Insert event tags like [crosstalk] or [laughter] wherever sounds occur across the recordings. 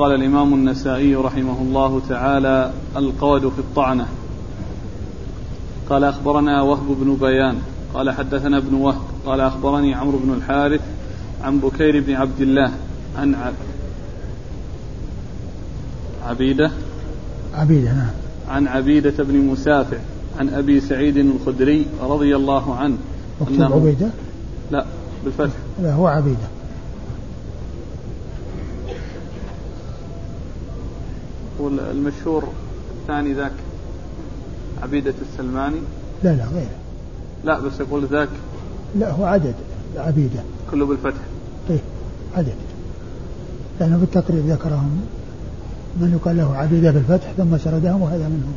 قال الإمام النسائي رحمه الله تعالى القود في الطعنة. قال أخبرنا وهب بن بيان قال حدثنا ابن وهب قال أخبرني عمرو بن الحارث عن بكير بن عبد الله عن عبيدة؟ عبيدة نعم. عن عبيدة بن مسافع عن أبي سعيد الخدري رضي الله عنه مكتوب عبيدة؟ لا بالفتح. لا هو عبيدة. والمشهور الثاني ذاك عبيدة السلماني؟ لا لا غيره. لا بس يقول ذاك لا هو عدد عبيدة. كله بالفتح. إيه عدد. لأنه في التقريب ذكرهم من يقال له عبيدة بالفتح ثم سردهم وهذا منهم.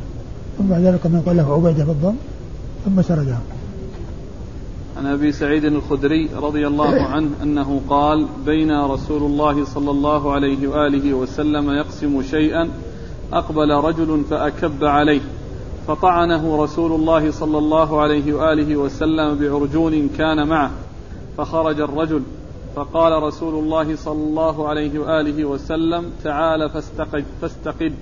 ثم بعد ذلك من يقال له عبيدة بالضم ثم سردهم. عن أبي سعيد الخدري رضي الله [coughs] عنه أنه قال بين رسول الله صلى الله عليه وآله وسلم يقسم شيئا أقبل رجل فأكب عليه فطعنه رسول الله صلى الله عليه وآله وسلم بعرجون كان معه فخرج الرجل فقال رسول الله صلى الله عليه وآله وسلم تعال فاستقد فاستقد.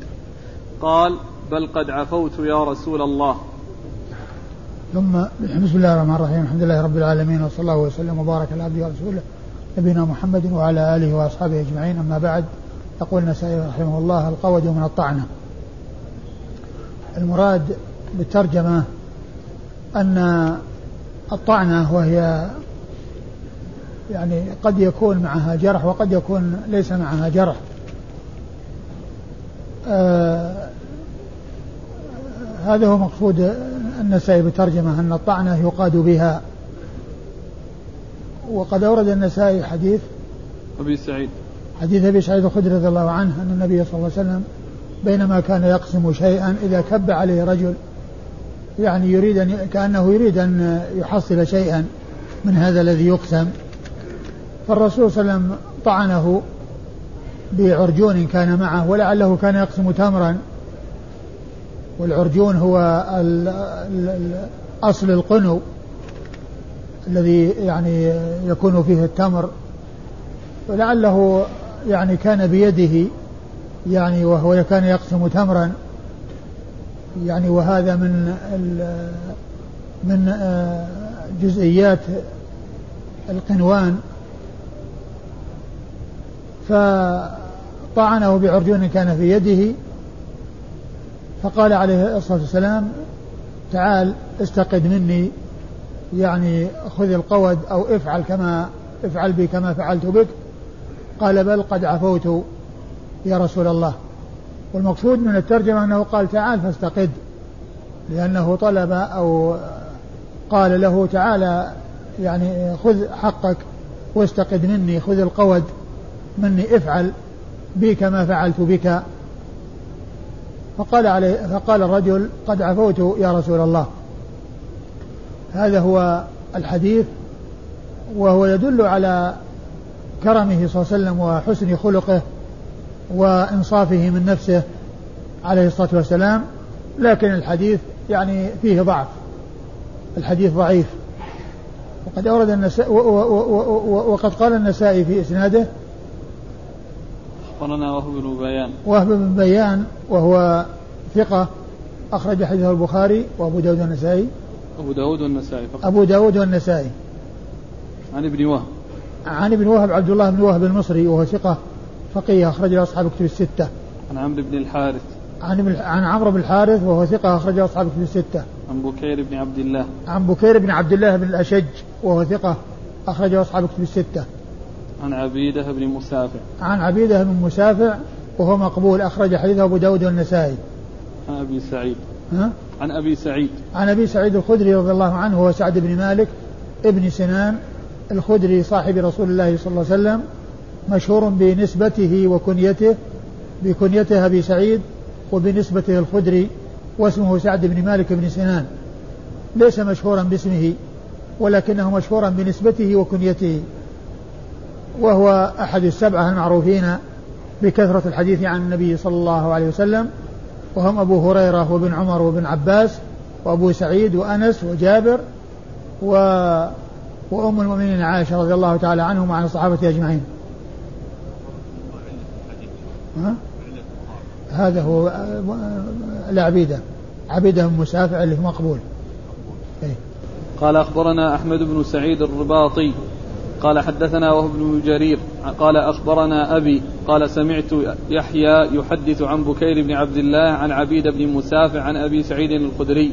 قال بل قد عفوت يا رسول الله. ثم بسم الله الرحمن الرحيم الحمد لله رب العالمين وصلى الله وسلم وبارك على عبده ورسوله نبينا محمد وعلى آله وأصحابه أجمعين أما بعد. يقول النسائي رحمه الله القود من الطعنة. المراد بالترجمة أن الطعنة وهي يعني قد يكون معها جرح وقد يكون ليس معها جرح. آه هذا هو مقصود النسائي بترجمة أن الطعنة يقاد بها. وقد أورد النسائي حديث أبي سعيد. حديث أبي سعيد الخدري رضي الله عنه أن النبي صلى الله عليه وسلم بينما كان يقسم شيئا إذا كب عليه رجل يعني يريد أن كأنه يريد أن يحصل شيئا من هذا الذي يقسم. فالرسول صلى الله عليه وسلم طعنه بعرجون كان معه ولعله كان يقسم تمرا. والعرجون هو أصل القنو الذي يعني يكون فيه التمر. ولعله يعني كان بيده يعني وهو كان يقسم تمرا يعني وهذا من من آه، جزئيات القنوان. فطعنه بعرجون كان في يده فقال عليه الصلاة والسلام تعال استقد مني يعني خذ القود أو افعل كما افعل بي كما فعلت بك. قال بل قد عفوت يا رسول الله. والمقصود من الترجمة أنه قال تعال فاستقد لأنه طلب أو قال له تعالى يعني خذ حقك واستقد مني خذ القود مني افعل بي كما فعلت بك. فقال عليه فقال الرجل قد عفوت يا رسول الله. هذا هو الحديث وهو يدل على كرمه صلى الله عليه وسلم وحسن خلقه وإنصافه من نفسه عليه الصلاة والسلام لكن الحديث يعني فيه ضعف. الحديث ضعيف. وقد أورد النساء وقد قال النسائي في إسناده أخبرنا وهب بن بيان. وهب بن بيان وهو ثقة أخرج حديثه البخاري وأبو داود والنسائي. أبو داود والنسائي فقط. أبو داود والنسائي. عن ابن وهب. عن ابن وهب عبد الله بن وهب المصري وهو ثقة فقيه أخرج له أصحاب كتب الستة. عن عمرو بن الحارث. عن عن عمرو بن الحارث وهو ثقة أخرج له أصحاب كتب الستة. عن بكير بن عبد الله. عن بكير بن عبد الله بن الأشج وهو ثقة أخرج له أصحاب كتب الستة. عن عبيدة بن مسافع. عن عبيدة بن مسافع وهو مقبول أخرج حديثه أبو داود والنسائي. عن أبي سعيد. ها؟ عن أبي سعيد. عن أبي سعيد الخدري رضي الله عنه هو سعد بن مالك ابن سنان الخدري صاحب رسول الله صلى الله عليه وسلم مشهور بنسبته وكنيته بكنيته أبي سعيد وبنسبته الخدري واسمه سعد بن مالك بن سنان. ليس مشهورا باسمه ولكنه مشهورا بنسبته وكنيته. وهو أحد السبعة المعروفين بكثرة الحديث عن النبي صلى الله عليه وسلم. وهم أبو هريرة وابن عمر وابن عباس وأبو سعيد وأنس وجابر و وأم المؤمنين عائشة رضي الله تعالى عنهم وعن الصحابة أجمعين ها؟ هذا هو العبيدة عبيدة مسافع اللي هو مقبول إيه؟ قال أخبرنا أحمد بن سعيد الرباطي قال حدثنا وهو بن جرير قال أخبرنا أبي قال سمعت يحيى يحدث عن بكير بن عبد الله عن عبيد بن مسافع عن أبي سعيد الخدري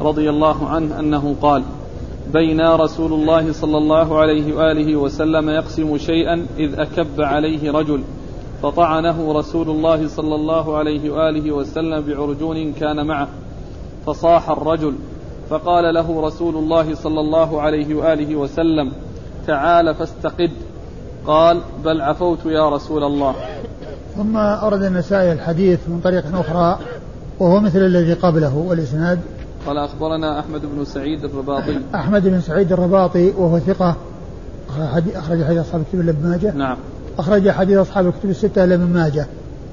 رضي الله عنه أنه قال بينا رسول الله صلى الله عليه وآله وسلم يقسم شيئا إذ أكب عليه رجل فطعنه رسول الله صلى الله عليه وآله وسلم بعرجون كان معه فصاح الرجل فقال له رسول الله صلى الله عليه وآله وسلم تعال فاستقد. قال بل عفوت يا رسول الله. ثم أرد النسائي الحديث من طريق أخرى وهو مثل الذي قبله والإسناد قال أخبرنا أحمد بن سعيد الرباطي. أحمد بن سعيد الرباطي وهو ثقة أخرج حديث أصحاب الكتب ابن ماجه. نعم. أخرج حديث أصحاب الكتب الستة إلى ابن ماجه.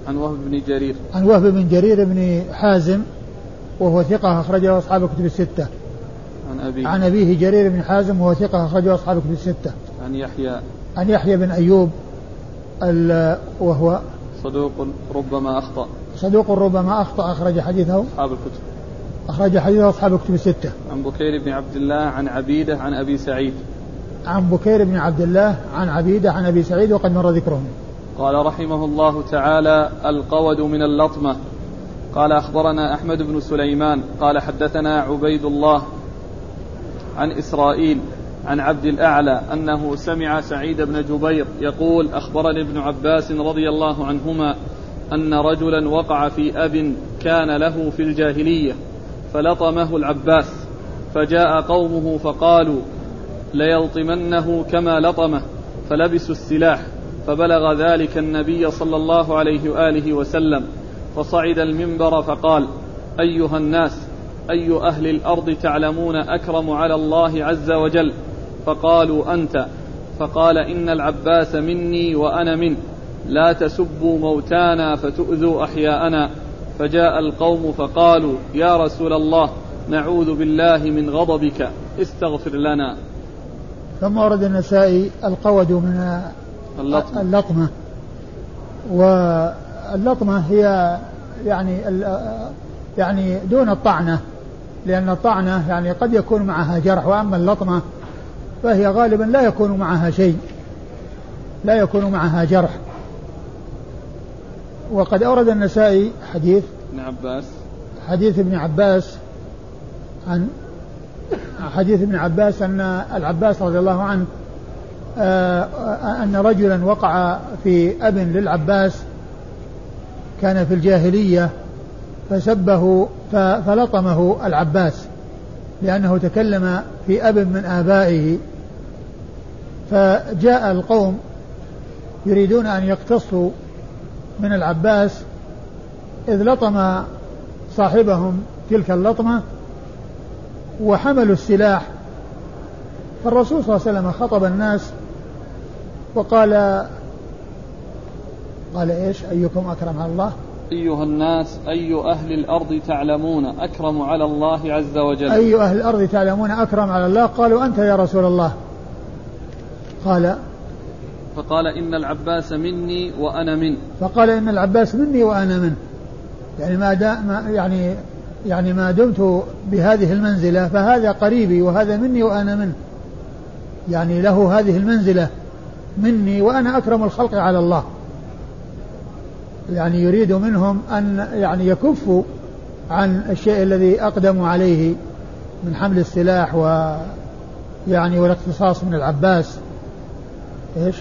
عن وهب بن جرير. عن وهب بن جرير بن حازم وهو ثقة أخرجه أصحاب الكتب الستة. عن أبيه. عن أبيه جرير بن حازم وهو ثقة أخرجه أصحاب الكتب الستة. عن يحيى. عن يحيى بن أيوب وهو صدوق ربما أخطأ. صدوق ربما أخطأ أخرج حديثه. أصحاب الكتب. أخرج حديثه أصحاب الكتب الستة. عن بكير بن عبد الله عن عبيدة عن أبي سعيد. عن بكير بن عبد الله عن عبيدة عن أبي سعيد وقد مر ذكرهم. قال رحمه الله تعالى القود من اللطمة. قال أخبرنا أحمد بن سليمان. قال حدثنا عبيد الله عن إسرائيل عن عبد الأعلى أنه سمع سعيد بن جبير يقول أخبرني ابن عباس رضي الله عنهما أن رجلا وقع في أب كان له في الجاهلية. فلطمه العباس فجاء قومه فقالوا ليلطمنه كما لطمه فلبسوا السلاح فبلغ ذلك النبي صلى الله عليه وآله وسلم فصعد المنبر فقال أيها الناس أي أهل الأرض تعلمون أكرم على الله عز وجل؟ فقالوا أنت. فقال إن العباس مني وأنا منه لا تسبوا موتانا فتؤذوا أحياءنا. فجاء القوم فقالوا يا رسول الله نعوذ بالله من غضبك استغفر لنا. ثم ورد النسائي القود من اللطمة, اللطمة واللطمة هي يعني يعني دون الطعنة لأن الطعنة يعني قد يكون معها جرح وأما اللطمة فهي غالبا لا يكون معها شيء لا يكون معها جرح. وقد أورد النسائي حديث ابن عباس. حديث ابن عباس عن حديث ابن عباس أن العباس رضي الله عنه آه، أن رجلا وقع في أب للعباس كان في الجاهلية فسبه فلطمه العباس لأنه تكلم في أب من آبائه. فجاء القوم يريدون أن يقتصوا من العباس إذ لطم صاحبهم تلك اللطمة وحملوا السلاح. فالرسول صلى الله عليه وسلم خطب الناس وقال قال إيش؟ أيكم أكرم على الله؟ أيها الناس أي أهل الأرض تعلمون أكرم على الله عز وجل؟ أي أهل الأرض تعلمون أكرم على الله؟ قالوا أنت يا رسول الله. قال فقال إن العباس مني وأنا منه فقال إن العباس مني وأنا منه يعني ما, ما يعني يعني ما دمت بهذه المنزلة فهذا قريبي وهذا مني وأنا منه يعني له هذه المنزلة مني وأنا أكرم الخلق على الله. يعني يريد منهم أن يعني يكفوا عن الشيء الذي أقدموا عليه من حمل السلاح و يعني والاقتصاص من العباس. إيش؟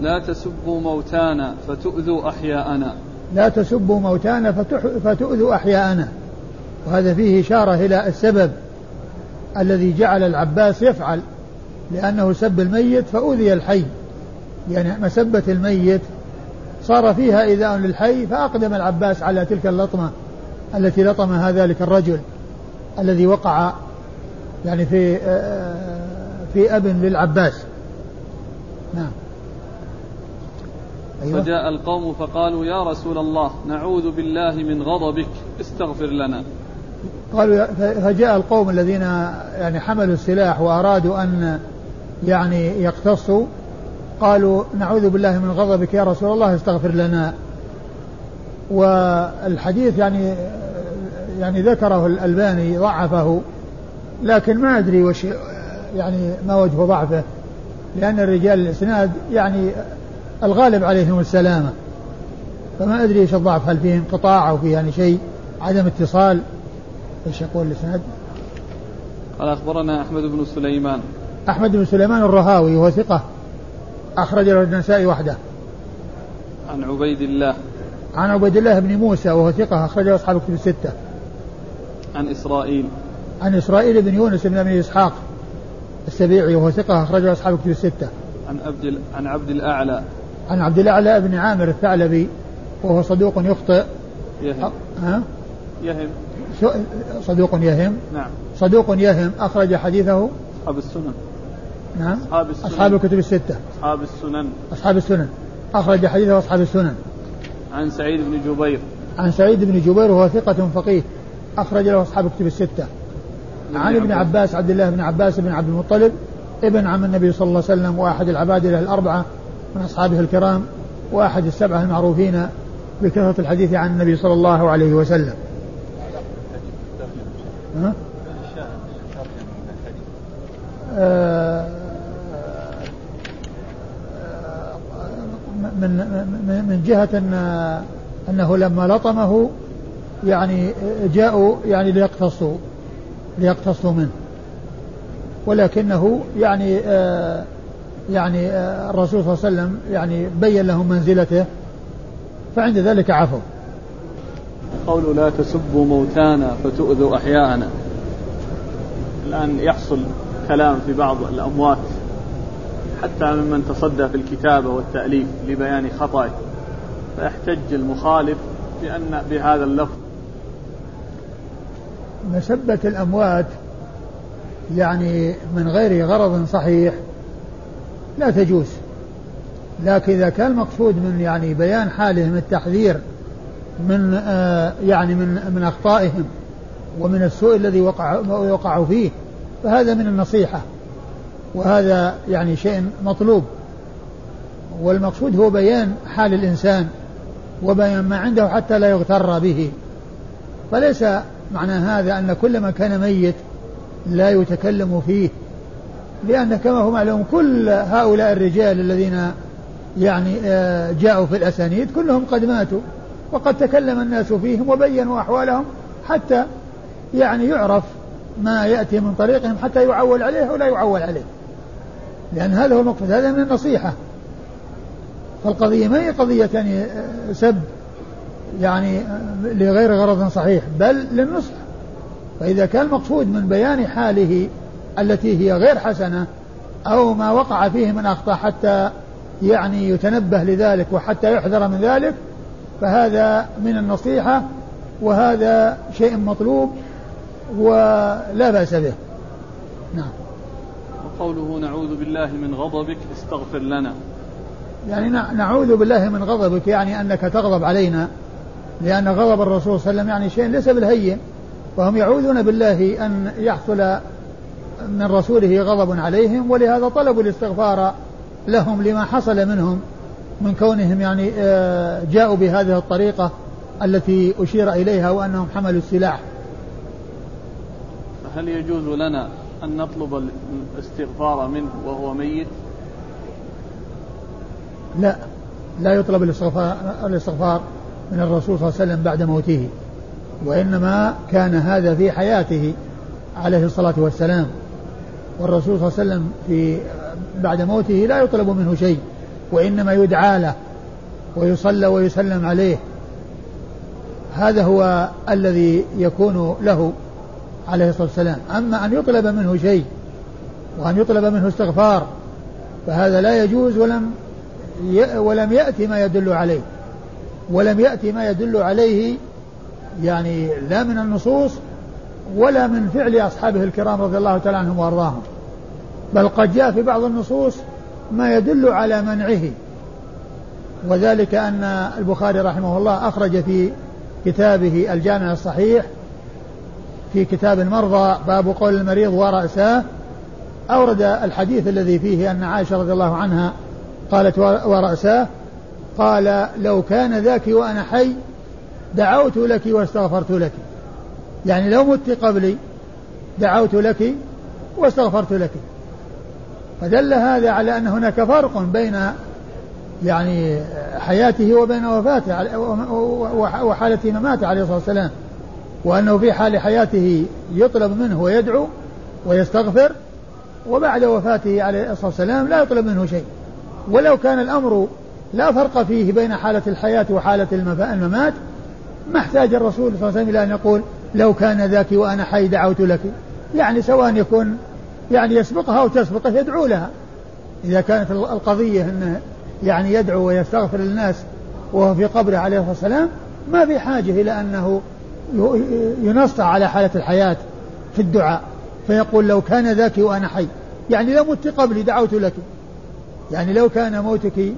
لا تسبوا موتانا فتؤذوا أحياءنا. لا تسبوا موتانا فتؤذوا أحياءنا. وهذا فيه إشارة إلى السبب الذي جعل العباس يفعل لأنه سب الميت فأوذي الحي. يعني مسبة الميت صار فيها إيذاء للحي فأقدم العباس على تلك اللطمة التي لطمها ذلك الرجل الذي وقع يعني في في أب للعباس. نعم. أيوة. فجاء القوم فقالوا يا رسول الله نعوذ بالله من غضبك استغفر لنا قالوا فجاء القوم الذين يعني حملوا السلاح وأرادوا أن يعني يقتصوا قالوا نعوذ بالله من غضبك يا رسول الله استغفر لنا والحديث يعني يعني ذكره الألباني ضعفه لكن ما أدري وش يعني ما وجه ضعفه لأن الرجال الإسناد يعني الغالب عليهم السلامة. فما أدري إيش الضعف هل فيه انقطاع أو فيه يعني شيء عدم اتصال؟ إيش يقول الإسناد؟ قال أخبرنا أحمد بن سليمان. أحمد بن سليمان الرهاوي وهو ثقة. أخرج له النسائي وحده. عن عبيد الله. عن عبيد الله بن موسى وهو ثقة أخرجه أصحاب كتب الستة. عن إسرائيل. عن إسرائيل بن يونس بن أبي إسحاق السبيعي وهو ثقة أخرجه أصحاب كتب الستة. عن عبد عن عبد الأعلى. عن عبد الأعلى بن عامر الثعلبي وهو صدوق يخطئ. يهم. ها؟ يهم. صدوق يهم. نعم. صدوق يهم. أخرج حديثه. أصحاب السنن. نعم. أصحاب السنن. أصحاب الكتب الستة. أصحاب السنن. أصحاب السنن. أخرج حديثه أصحاب السنن. عن سعيد بن جبير. عن سعيد بن جبير وهو ثقة فقيه. أخرج له أصحاب الكتب الستة. عن ابن عباس. عبد الله بن عباس بن عبد المطلب ابن عم النبي صلى الله عليه وسلم وأحد العبادلة الأربعة من أصحابه الكرام وأحد السبعة المعروفين بكثرة الحديث عن النبي صلى الله عليه وسلم ها؟ آه، من من جهة أن أنه لما لطمه يعني جاءوا يعني ليقتصوا ليقتصوا منه ولكنه يعني آه يعني آه الرسول صلى الله عليه وسلم يعني بين لهم منزلته فعند ذلك عفوا قول لا تسبوا موتانا فتؤذوا أحياءنا. الآن يحصل كلام في بعض الأموات حتى ممن تصدى في الكتابة والتأليف لبيان خطأه فيحتج المخالف بأن بهذا اللفظ. مسبة الأموات يعني من غير غرض صحيح لا تجوز. لكن إذا كان المقصود من يعني بيان حالهم التحذير من آه يعني من من أخطائهم ومن السوء الذي وقع وقعوا فيه فهذا من النصيحة. وهذا يعني شيء مطلوب. والمقصود هو بيان حال الإنسان وبيان ما عنده حتى لا يغتر به. فليس معنى هذا أن كل من كان ميت لا يتكلم فيه. لأن كما هو معلوم كل هؤلاء الرجال الذين يعني آه، جاءوا في الأسانيد كلهم قد ماتوا وقد تكلم الناس فيهم وبينوا أحوالهم حتى يعني يعرف ما يأتي من طريقهم حتى يعول عليه أو لا يعول عليه. لأن هذا هو المقصود هذا من النصيحة. فالقضية ما هي قضية يعني آه، سب يعني آه، لغير غرض صحيح بل للنصح. فإذا كان المقصود من بيان حاله التي هي غير حسنة أو ما وقع فيه من أخطاء حتى يعني يتنبه لذلك وحتى يحذر من ذلك فهذا من النصيحة وهذا شيء مطلوب ولا بأس به. نعم. وقوله نعوذ بالله من غضبك استغفر لنا. يعني نعوذ بالله من غضبك يعني أنك تغضب علينا لأن غضب الرسول صلى الله عليه وسلم يعني شيء ليس بالهين وهم يعوذون بالله أن يحصل من رسوله غضب عليهم ولهذا طلبوا الاستغفار لهم لما حصل منهم من كونهم يعني آه، جاءوا بهذه الطريقة التي أشير إليها وأنهم حملوا السلاح. هل يجوز لنا أن نطلب الاستغفار منه وهو ميت؟ لا لا يطلب الاستغفار, الاستغفار من الرسول صلى الله عليه وسلم بعد موته وإنما كان هذا في حياته عليه الصلاة والسلام. والرسول صلى الله عليه وسلم في بعد موته لا يطلب منه شيء وإنما يدعى له ويصلى ويسلم عليه. هذا هو الذي يكون له عليه الصلاة والسلام. أما أن يطلب منه شيء وأن يطلب منه استغفار فهذا لا يجوز ولم ولم يأتي ما يدل عليه. ولم يأتي ما يدل عليه يعني لا من النصوص ولا من فعل أصحابه الكرام رضي الله تعالى عنهم وأرضاهم. بل قد جاء في بعض النصوص ما يدل على منعه. وذلك أن البخاري رحمه الله أخرج في كتابه الجامع الصحيح في كتاب المرضى باب قول المريض ورأساه أورد الحديث الذي فيه أن عائشة رضي الله عنها قالت ورأساه قال لو كان ذاك وأنا حي دعوت لك واستغفرت لك. يعني لو مت قبلي دعوت لك واستغفرت لك. فدل هذا على أن هناك فرق بين يعني حياته وبين وفاته وحالة مماته عليه الصلاة والسلام وأنه في حال حياته يطلب منه ويدعو ويستغفر وبعد وفاته عليه الصلاة والسلام لا يطلب منه شيء. ولو كان الأمر لا فرق فيه بين حالة الحياة وحالة الممات ما احتاج الرسول صلى الله عليه وسلم إلى أن يقول لو كان ذاك وأنا حي دعوت لك. يعني سواء يكون يعني يسبقها أو تسبقه يدعو لها. إذا كانت القضية أنه يعني يدعو ويستغفر للناس وهو في قبره عليه الصلاة والسلام ما في حاجة إلى أنه ينص على حالة الحياة في الدعاء. فيقول لو كان ذاك وأنا حي. يعني لو مت قبلي دعوت لك. يعني لو كان موتك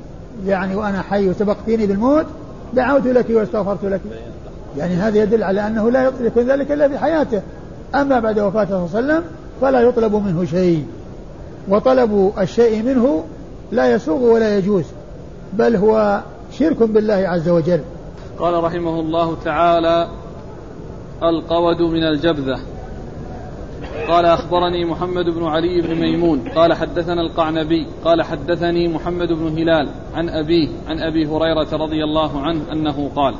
يعني وأنا حي وسبقتيني بالموت دعوت لك واستغفرت لك. يعني هذا يدل على أنه لا يكون ذلك إلا في حياته. أما بعد وفاته صلى الله عليه وسلم فلا يطلب منه شيء. وطلب الشيء منه لا يسوغ ولا يجوز بل هو شرك بالله عز وجل. قال رحمه الله تعالى القود من الجبذة. قال أخبرني محمد بن علي بن ميمون. قال حدثنا القعنبي. قال حدثني محمد بن هلال عن أبيه عن أبي هريرة رضي الله عنه أنه قال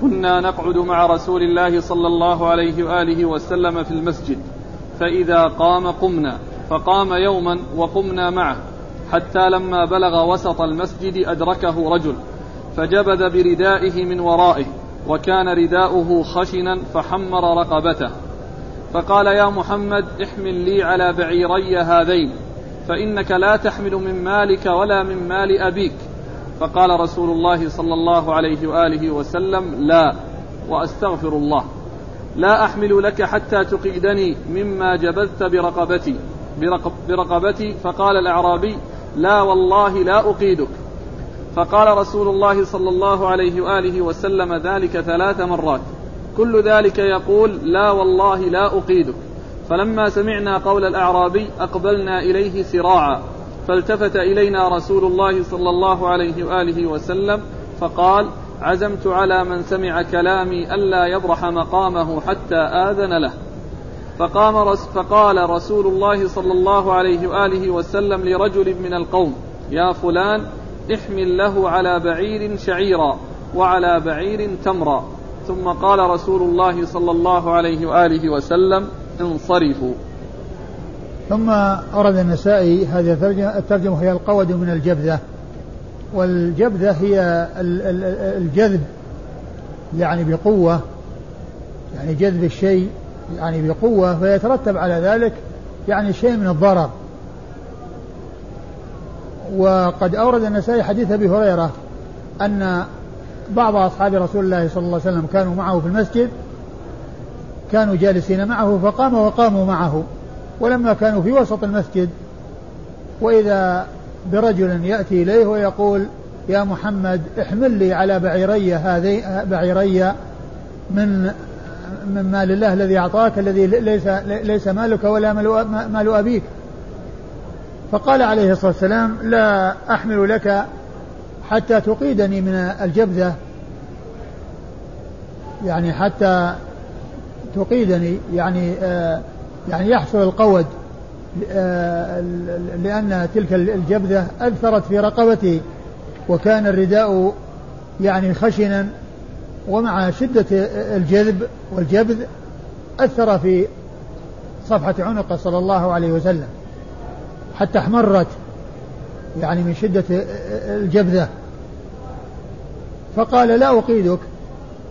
كنا نقعد مع رسول الله صلى الله عليه وآله وسلم في المسجد. فإذا قام قمنا فقام يوما وقمنا معه حتى لما بلغ وسط المسجد أدركه رجل فجبذ بردائه من ورائه وكان رداؤه خشنا فحمر رقبته. فقال يا محمد احمل لي على بعيري هذين فإنك لا تحمل من مالك ولا من مال أبيك. فقال رسول الله صلى الله عليه وآله وسلم لا وأستغفر الله. لا أحمل لك حتى تقيدني مما جبذت برقبتي. برقبتي. فقال الأعرابي لا والله لا أقيدك. فقال رسول الله صلى الله عليه وآله وسلم ذلك ثلاث مرات. كل ذلك يقول لا والله لا أقيدك. فلما سمعنا قول الأعرابي أقبلنا إليه سراعا. فالتفت إلينا رسول الله صلى الله عليه وآله وسلم فقال عزمت على من سمع كلامي ألا يبرح مقامه حتى آذن له. فقام رس فقال رسول الله صلى الله عليه وآله وسلم لرجل من القوم يا فلان احمل له على بعير شعيرا وعلى بعير تمرا. ثم قال رسول الله صلى الله عليه وآله وسلم انصرفوا. ثم أورد النسائي هذه الترجمة هي القود من الجبذة. والجبذة هي الجذب يعني بقوة يعني جذب الشيء يعني بقوة فيترتب على ذلك يعني شيء من الضرر. وقد أورد النسائي حديث أبي هريرة أن بعض أصحاب رسول الله صلى الله عليه وسلم كانوا معه في المسجد كانوا جالسين معه فقام وقاموا معه ولما كانوا في وسط المسجد وإذا برجل يأتي إليه ويقول يا محمد احمل لي على بعيري هذه بعيري من من مال الله الذي أعطاك الذي ليس ليس مالك ولا مال أبيك. فقال عليه الصلاة والسلام لا أحمل لك حتى تقيدني من الجبذة يعني حتى تقيدني يعني آه يعني يحصل القود. لأن تلك الجبذة أثرت في رقبتي وكان الرداء يعني خشنا ومع شدة الجذب والجبذ أثر في صفحة عنقه صلى الله عليه وسلم حتى احمرت يعني من شدة الجبذة فقال لا أقيدك.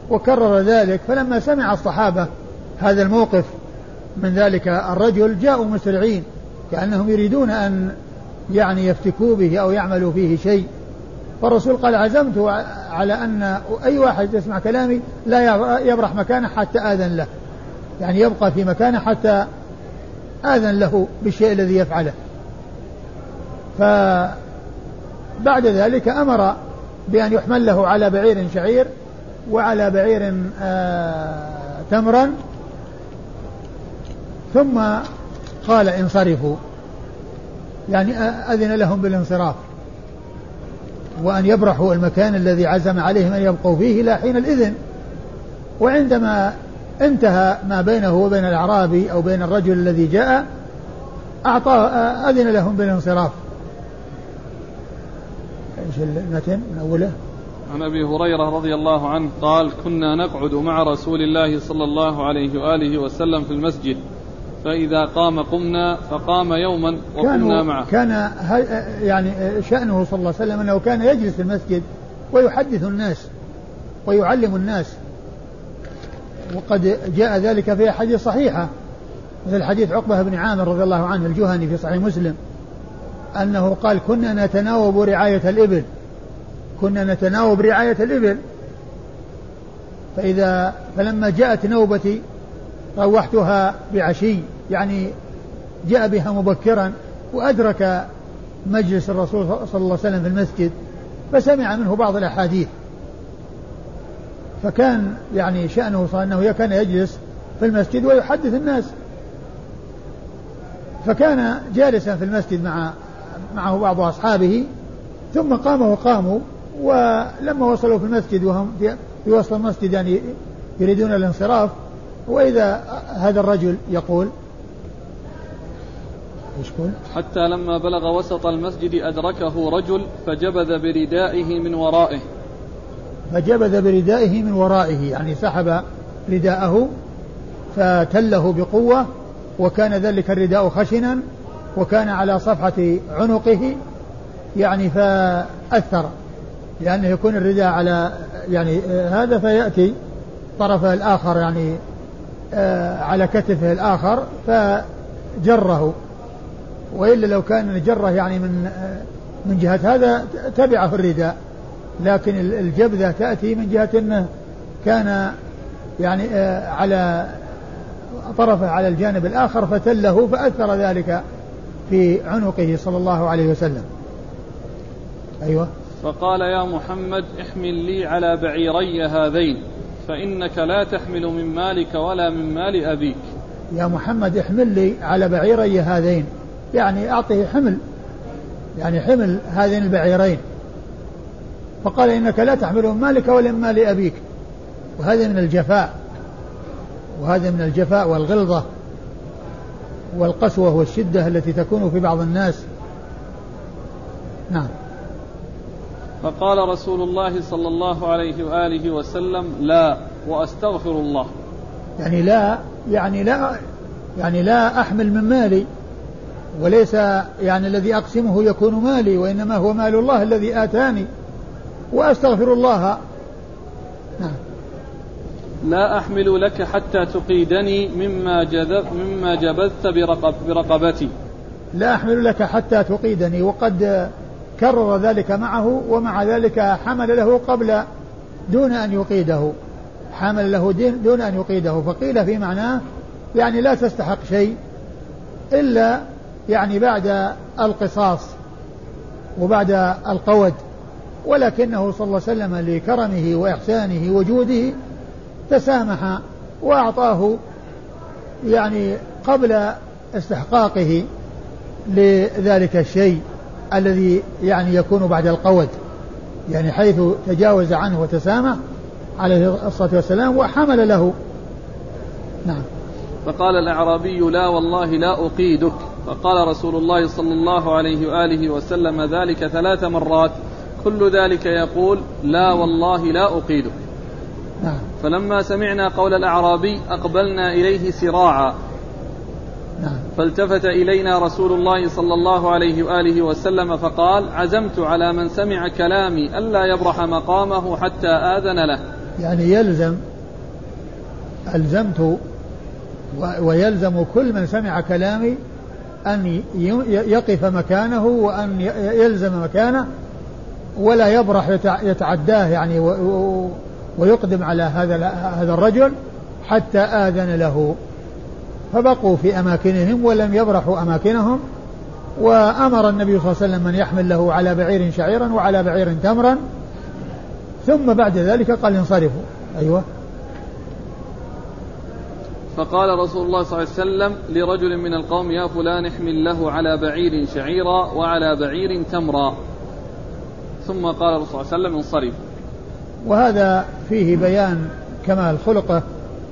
وكرر ذلك. فلما سمع الصحابة هذا الموقف من ذلك الرجل جاءوا مسرعين. كأنهم يريدون أن يعني يفتكوا به أو يعملوا فيه شيء. فالرسول قال عزمت على أن أي واحد يسمع كلامي لا يبرح مكانه حتى آذن له. يعني يبقى في مكانه حتى آذن له بالشيء الذي يفعله. فبعد ذلك أمر بأن يحمل له على بعير شعير وعلى بعير آه تمرا. ثم قال انصرفوا. يعني أذن لهم بالانصراف. وأن يبرحوا المكان الذي عزم عليهم أن يبقوا فيه إلى حين الإذن. وعندما انتهى ما بينه وبين الأعرابي أو بين الرجل الذي جاء أعطى أذن لهم بالانصراف. إيش المتن من أوله؟ عن أبي هريرة رضي الله عنه قال: كنا نقعد مع رسول الله صلى الله عليه وآله وسلم في المسجد فإذا قام قمنا فقام يوما وقمنا معه. كان يعني شأنه صلى الله عليه وسلم أنه كان يجلس في المسجد ويحدث الناس ويعلم الناس. وقد جاء ذلك في أحاديث صحيحة مثل حديث عقبة بن عامر رضي الله عنه الجهني في صحيح مسلم أنه قال كنا نتناوب رعاية الإبل. كنا نتناوب رعاية الإبل. فإذا فلما جاءت نوبتي روحتها بعشي. يعني جاء بها مبكرا وأدرك مجلس الرسول صلى الله عليه وسلم في المسجد فسمع منه بعض الأحاديث. فكان يعني شأنه صلى أنه كان يجلس في المسجد ويحدث الناس. فكان جالسا في المسجد مع معه بعض أصحابه ثم قام وقاموا ولما وصلوا في المسجد وهم في وسط المسجد يعني يريدون الانصراف وإذا هذا الرجل يقول حتى لما بلغ وسط المسجد أدركه رجل فجبذ بردائه من ورائه. فجبذ بردائه من ورائه يعني سحب رداءه فتله بقوة وكان ذلك الرداء خشنا وكان على صفحة عنقه يعني فأثر لأنه يكون الرداء على يعني هذا فيأتي طرفه الآخر يعني آه، على كتفه الآخر فجره. وإلا لو كان جره يعني من من جهة هذا تبعه الرداء لكن الجبذة تأتي من جهة أنه كان يعني آه، على طرفه على الجانب الآخر فتله فأثر ذلك في عنقه صلى الله عليه وسلم. أيوة. فقال يا محمد احمل لي على بعيري هذين فإنك لا تحمل من مالك ولا من مال أبيك. يا محمد احمل لي على بعيري هذين. يعني أعطه حمل يعني حمل هذين البعيرين. فقال إنك لا تحمل مالك ولا مال أبيك. وهذا من الجفاء وهذا من الجفاء والغلظة والقسوة والشدة التي تكون في بعض الناس. نعم. فقال رسول الله صلى الله عليه وآله وسلم لا وأستغفر الله. يعني لا يعني لا يعني لا أحمل من مالي. وليس يعني الذي أقسمه يكون مالي وإنما هو مال الله الذي آتاني. وأستغفر الله. نعم. لا أحمل لك حتى تقيدني مما, جذب مما جبذت برقب برقبتي. لا أحمل لك حتى تقيدني وقد كرر ذلك معه ومع ذلك حمل له قبل دون أن يقيده. حمل له دون أن يقيده. فقيل في معناه يعني لا تستحق شيء إلا يعني بعد القصاص وبعد القود ولكنه صلى الله عليه وسلم لكرمه وإحسانه وجوده تسامح وأعطاه يعني قبل استحقاقه لذلك الشيء الذي يعني يكون بعد القود يعني حيث تجاوز عنه وتسامح عليه الصلاة والسلام وحمل له. نعم. فقال الأعرابي لا والله لا أقيدك. فقال رسول الله صلى الله عليه وآله وسلم ذلك ثلاث مرات كل ذلك يقول لا والله لا أقيدك نعم. فلما سمعنا قول الأعرابي أقبلنا إليه سراعا نعم. فالتفت إلينا رسول الله صلى الله عليه وآله وسلم فقال عزمت على من سمع كلامي ألا يبرح مقامه حتى آذن له يعني يلزم ألزمت ويلزم كل من سمع كلامي أن يقف مكانه وأن يلزم مكانه ولا يبرح يتعداه يعني ويقدم على هذا هذا الرجل حتى آذن له. فبقوا في أماكنهم ولم يبرحوا أماكنهم وأمر النبي صلى الله عليه وسلم من يحمل له على بعير شعيرا وعلى بعير تمرا. ثم بعد ذلك قال انصرفوا. أيوه. فقال رسول الله صلى الله عليه وسلم لرجل من القوم يا فلان احمل له على بعير شعيرا وعلى بعير تمرا. ثم قال الرسول صلى الله عليه وسلم انصرفوا وهذا فيه بيان كمال خلقه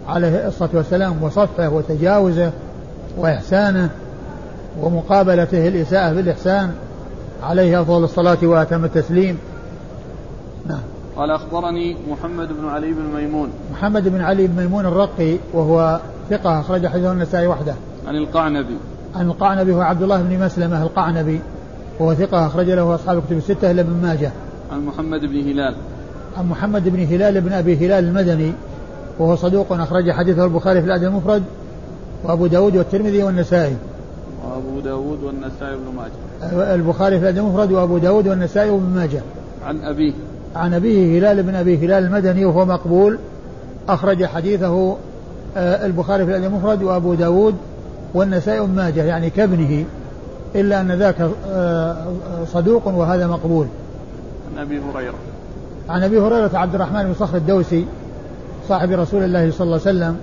عليه الصلاة والسلام وصفحه وتجاوزه وإحسانه ومقابلته الإساءة بالإحسان عليه أفضل الصلاة وأتم التسليم. نعم. قال أخبرني محمد بن علي بن ميمون. محمد بن علي بن ميمون الرقي وهو ثقة أخرج حديثه النسائي وحده. عن القعنبي. عن القعنبي هو عبد الله بن مسلمة القعنبي وهو ثقة أخرج له أصحاب الكتب الستة إلا ابن ماجه. عن محمد بن هلال. عن محمد بن هلال بن أبي هلال المدني وهو صدوق أخرج حديثه البخاري في الأدب المفرد وأبو داود والترمذي والنسائي. وأبو داود والنسائي وابن ماجه. البخاري في الأدب المفرد وأبو داود والنسائي وابن ماجه. عن أبيه. عن أبيه هلال بن أبي هلال المدني وهو مقبول أخرج حديثه آه، البخاري في الأدب المفرد وأبو داود والنسائي ماجه يعني كابنه إلا أن ذاك آه، صدوق وهذا مقبول. عن أبي هريرة. عن أبي هريرة عبد الرحمن بن صخر الدوسي صاحب رسول الله صلى الله عليه وسلم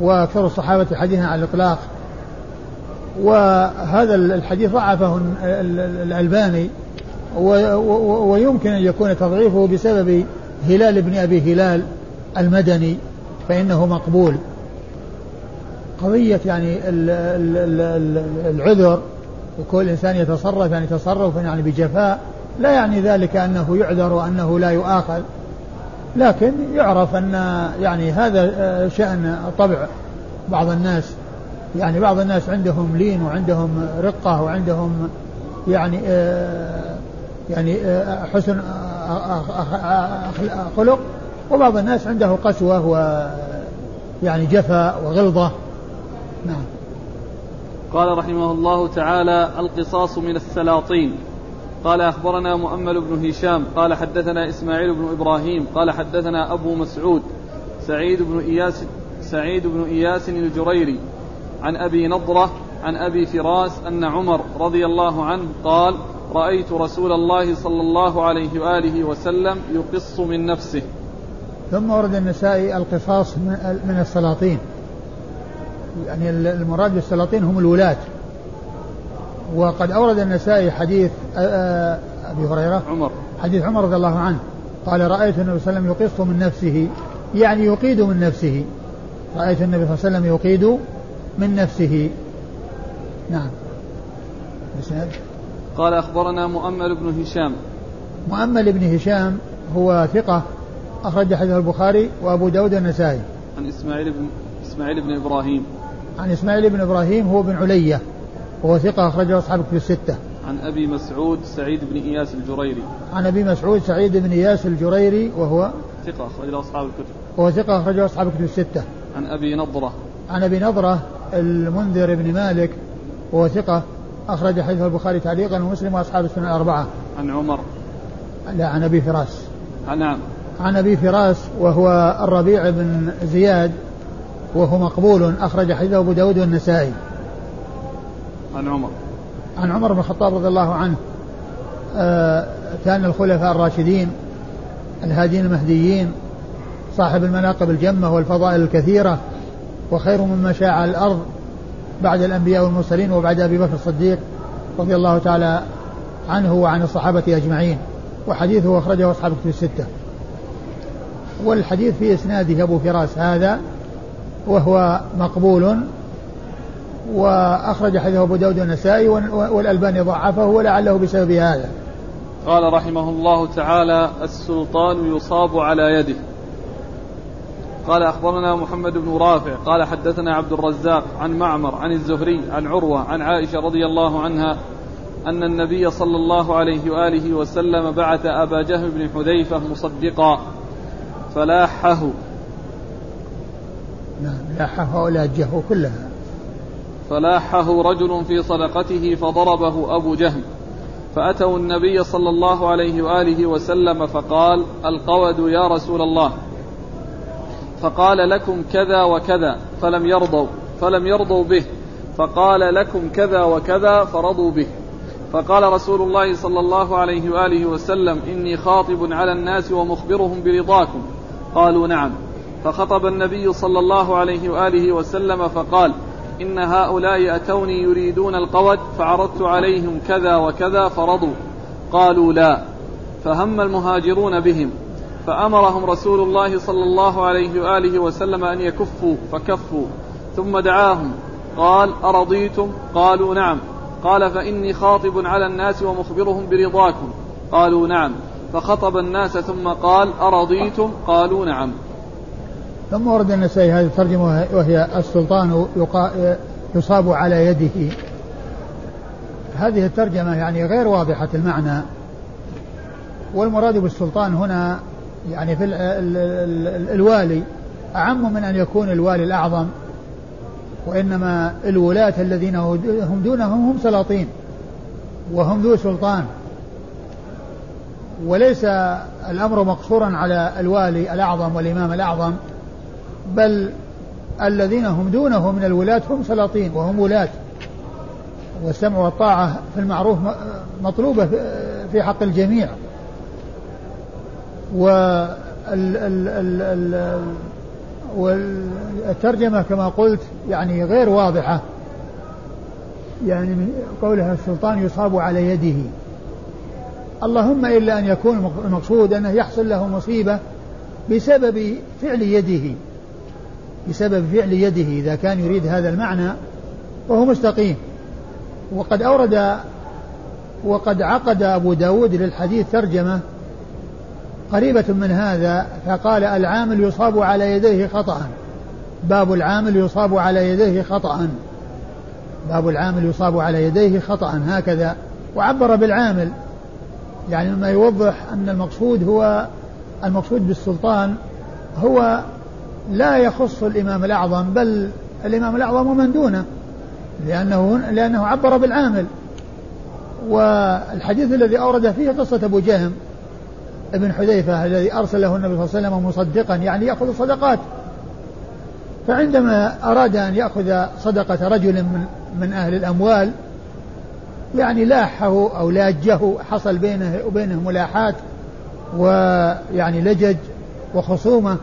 وأكثر الصحابة حديثا على الإطلاق. وهذا الحديث ضعفه الألباني ويمكن أن يكون تضعيفه بسبب هلال بن أبي هلال المدني فإنه مقبول. قضية يعني العذر وكل إنسان يتصرف يعني تصرفا يعني بجفاء لا يعني ذلك أنه يعذر وأنه لا يؤاخذ. لكن يعرف أن يعني هذا شأن طبع بعض الناس. يعني بعض الناس عندهم لين وعندهم رقة وعندهم يعني يعني حسن خلق. وبعض الناس عنده قسوة ويعني جفاء وغلظة. نعم. قال رحمه الله تعالى القصاص من السلاطين. قال أخبرنا مؤمل بن هشام. قال حدثنا إسماعيل بن إبراهيم. قال حدثنا أبو مسعود سعيد بن إياس سعيد بن إياس الجريري. عن أبي نضرة عن أبي فراس أن عمر رضي الله عنه قال رأيت رسول الله صلى الله عليه وآله وسلم يقص من نفسه. ثم ورد النسائي القصاص من السلاطين. يعني المراد بالسلاطين هم الولاة. وقد أورد النسائي حديث أبي هريرة. عمر. حديث عمر رضي الله عنه. قال رأيت النبي صلى الله عليه وسلم يقص من نفسه. يعني يقيد من نفسه. رأيت النبي صلى الله عليه وسلم يقيد من نفسه. نعم. بسند قال أخبرنا مؤمل بن هشام مؤمل بن هشام هو ثقة أخرج حديث البخاري وأبو داود النسائي عن إسماعيل بن إسماعيل بن إبراهيم عن إسماعيل بن إبراهيم هو بن علية وهو ثقة أخرجه أصحاب الكتب الستة. عن أبي مسعود سعيد بن إياس الجريري. عن أبي مسعود سعيد بن إياس الجريري وهو ثقة أخرجه أصحاب الكتب. وهو ثقة أخرجه أصحاب الكتب الستة. عن أبي نضرة. عن أبي نضرة المنذر بن مالك وهو ثقة أخرج حديث البخاري تعليقا ومسلم وأصحاب السنة الأربعة. عن عمر. لا عن أبي فراس. نعم. عن أبي فراس وهو الربيع بن زياد وهو مقبول أخرج حديثه أبو داود والنسائي. عن عمر عن عمر بن الخطاب رضي الله عنه آه كان الخلفاء الراشدين الهادين المهديين صاحب المناقب الجمة والفضائل الكثيرة وخير من مشى على الأرض بعد الأنبياء والمرسلين وبعد أبي بكر الصديق رضي الله تعالى عنه وعن الصحابة أجمعين. وحديثه أخرجه أصحاب الكتب الستة. والحديث في إسناده أبو فراس هذا وهو مقبول وأخرج حديثه أبو داود النسائي والألباني ضعفه ولعله بسبب هذا. قال رحمه الله تعالى السلطان يصاب على يده. قال أخبرنا محمد بن رافع قال حدثنا عبد الرزاق عن معمر عن الزهري عن عروة عن عائشة رضي الله عنها أن النبي صلى الله عليه وآله وسلم بعث أبا جهم بن حذيفة مصدقا فلاحه. نعم لاحه ولاجه كلها. فلاحه رجل في صدقته فضربه أبو جهم. فأتوا النبي صلى الله عليه وآله وسلم فقال القود يا رسول الله. فقال لكم كذا وكذا فلم يرضوا فلم يرضوا به. فقال لكم كذا وكذا فرضوا به. فقال رسول الله صلى الله عليه وآله وسلم إني خاطب على الناس ومخبرهم برضاكم. قالوا نعم. فخطب النبي صلى الله عليه وآله وسلم فقال إن هؤلاء أتوني يريدون القود فعرضت عليهم كذا وكذا فرضوا. قالوا لا. فهم المهاجرون بهم. فأمرهم رسول الله صلى الله عليه وآله وسلم أن يكفوا فكفوا. ثم دعاهم. قال أرضيتم؟ قالوا نعم. قال فإني خاطب على الناس ومخبرهم برضاكم. قالوا نعم. فخطب الناس ثم قال أرضيتم؟ قالوا نعم. ثم ورد النسائي هذه الترجمة وهي السلطان يصاب على يده. هذه الترجمة يعني غير واضحة المعنى. والمراد بالسلطان هنا يعني في ال ال ال الوالي. أعم من أن يكون الوالي الأعظم وإنما الولاة الذين هم دونهم هم سلاطين وهم ذو سلطان. وليس الأمر مقصورا على الوالي الأعظم والإمام الأعظم بل الذين هم دونه من الولاة هم سلاطين وهم ولاة. والسمع والطاعة في المعروف مطلوبة في حق الجميع. والترجمة كما قلت يعني غير واضحة. يعني من قولها السلطان يصاب على يده. اللهم إلا أن يكون المقصود أنه يحصل له مصيبة بسبب فعل يده. بسبب فعل يده إذا كان يريد هذا المعنى فهو مستقيم. وقد أورد وقد عقد أبو داود للحديث ترجمة قريبة من هذا فقال العامل يصاب على يديه خطأ. باب العامل يصاب على يديه خطأ. باب العامل يصاب على يديه خطأ. هكذا. وعبر بالعامل. يعني مما يوضح أن المقصود هو المقصود بالسلطان هو لا يخص الإمام الأعظم بل الإمام الأعظم ومن دونه. لأنه لأنه عبر بالعامل. والحديث الذي أورد فيه قصة أبو جهم ابن حذيفة الذي أرسله النبي صلى الله عليه وسلم مصدقا يعني يأخذ الصدقات فعندما أراد أن يأخذ صدقة رجل من, من أهل الأموال يعني لاحه أو لاجه حصل بينه وبينه ملاحات ويعني لجج وخصومة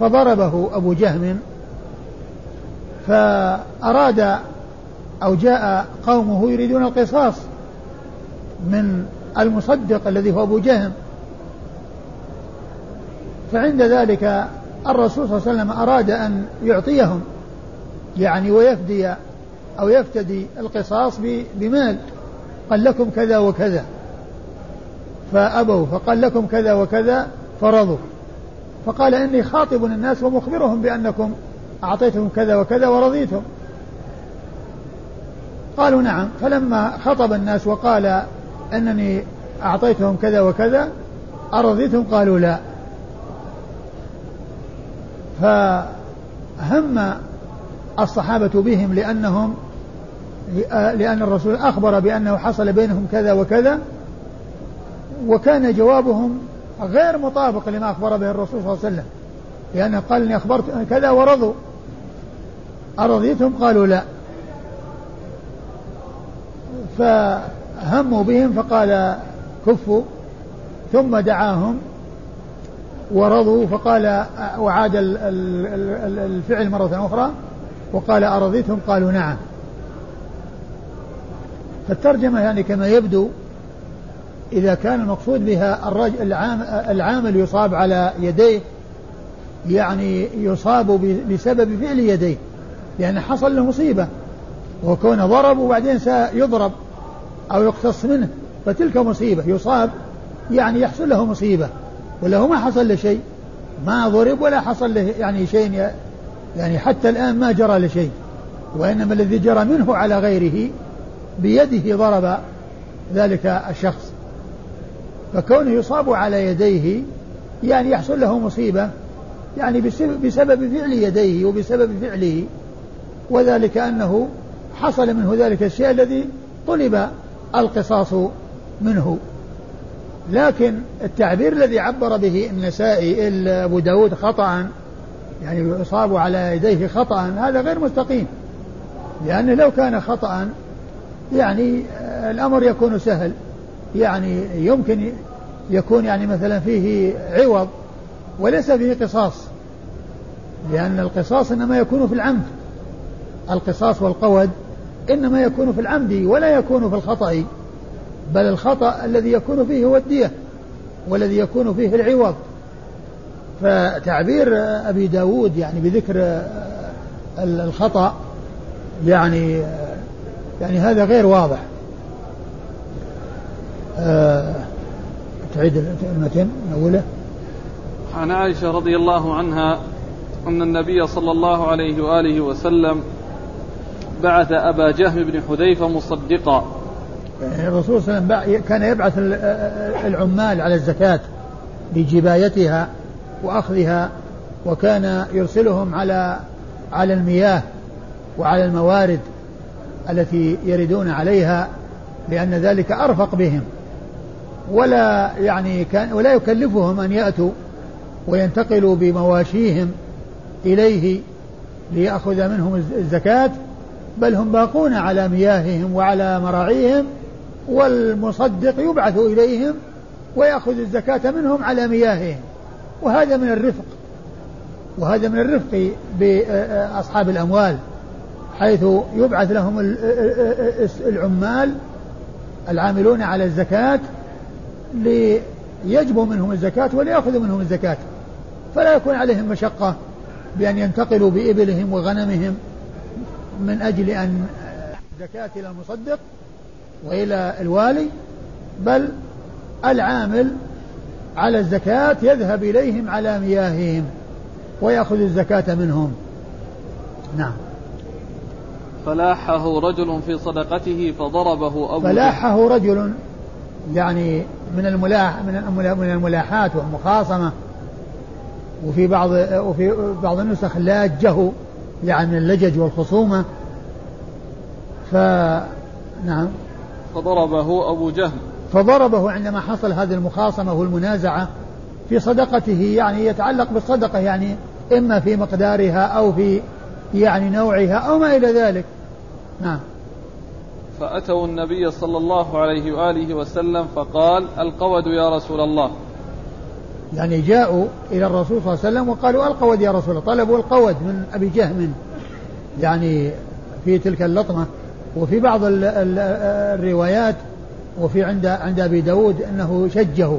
فضربه أبو جهم. فأراد أو جاء قومه يريدون القصاص من المصدق الذي هو أبو جهم. فعند ذلك الرسول صلى الله عليه وسلم أراد أن يعطيهم يعني ويفدي أو يفتدي القصاص بمال قال لكم كذا وكذا. فأبوا فقال لكم كذا وكذا فرضوا. فقال إني خاطب الناس ومخبرهم بأنكم أعطيتهم كذا وكذا ورضيتم قالوا نعم. فلما خطب الناس وقال أنني أعطيتهم كذا وكذا أرضيتم قالوا لا. فهم الصحابة بهم لأنهم لأن الرسول أخبر بأنه حصل بينهم كذا وكذا وكان جوابهم غير مطابق لما أخبر به الرسول صلى الله عليه وسلم. لأنه قال إني أخبرت كذا ورضوا. أرضيتم قالوا لا. فهموا بهم فقال كفوا ثم دعاهم. ورضوا فقال وعاد الفعل مرة أخرى وقال أرضيتم؟ قالوا نعم. فالترجمة يعني كما يبدو إذا كان المقصود بها الرجل العامل يصاب على يديه يعني يصاب بسبب فعل يديه لأن حصل له مصيبة وكون ضرب وبعدين سيضرب أو يقتص منه فتلك مصيبة يصاب يعني يحصل له مصيبة. ولا هو ما حصل له شيء. ما ضرب ولا حصل له يعني شيء يعني حتى الآن ما جرى له شيء. وإنما الذي جرى منه على غيره بيده ضرب ذلك الشخص. فكونه يصاب على يديه يعني يحصل له مصيبة. يعني بسبب فعل يديه وبسبب فعله. وذلك أنه حصل منه ذلك الشيء الذي طلب القصاص منه. لكن التعبير الذي عبر به النسائي أبو داود خطأ يعني يصاب على يديه خطأ هذا غير مستقيم. لأنه لو كان خطأ يعني الأمر يكون سهل. يعني يمكن يكون يعني مثلا فيه عوض وليس فيه قصاص. لأن القصاص إنما يكون في العمد. القصاص والقود إنما يكون في العمد ولا يكون في الخطأ. بل الخطأ الذي يكون فيه هو الدية والذي يكون فيه العوض. فتعبير أبي داود يعني بذكر الخطأ يعني يعني هذا غير واضح. أه تعيد المتن أوله. عن عائشة رضي الله عنها أن النبي صلى الله عليه وآله وسلم بعث أبا جهم بن حذيفة مصدقا. يعني الرسول صلى الله عليه وسلم كان يبعث العمال على الزكاة لجبايتها وأخذها وكان يرسلهم على على المياه وعلى الموارد التي يردون عليها لأن ذلك أرفق بهم. ولا يعني كان ولا يكلفهم أن يأتوا وينتقلوا بمواشيهم إليه ليأخذ منهم الزكاة بل هم باقون على مياههم وعلى مراعيهم والمصدق يبعث إليهم ويأخذ الزكاة منهم على مياههم. وهذا من الرفق. وهذا من الرفق بأصحاب الأموال حيث يبعث لهم العمال العاملون على الزكاة ليجبوا منهم الزكاة وليأخذوا منهم الزكاة. فلا يكون عليهم مشقة بأن ينتقلوا بإبلهم وغنمهم من أجل أن الزكاة إلى المصدق وإلى الوالي بل العامل على الزكاة يذهب إليهم على مياههم ويأخذ الزكاة منهم. نعم. فلاحه رجل في صدقته فضربه أبو فلاحه رجل يعني من الملاح من الملاحات والمخاصمة وفي بعض وفي بعض النسخ لاجه يعني اللجج والخصومة. ف نعم. فضربه أبو جهل فضربه عندما حصل هذه المخاصمة والمنازعة في صدقته يعني يتعلق بالصدقة يعني إما في مقدارها أو في يعني نوعها أو ما إلى ذلك. نعم. فأتوا النبي صلى الله عليه وآله وسلم فقال القود يا رسول الله. يعني جاءوا إلى الرسول صلى الله عليه وسلم وقالوا القود يا رسول الله. طلبوا القود من أبي جهم يعني في تلك اللطمة. وفي بعض الروايات وفي عند عند أبي داود أنه شجه.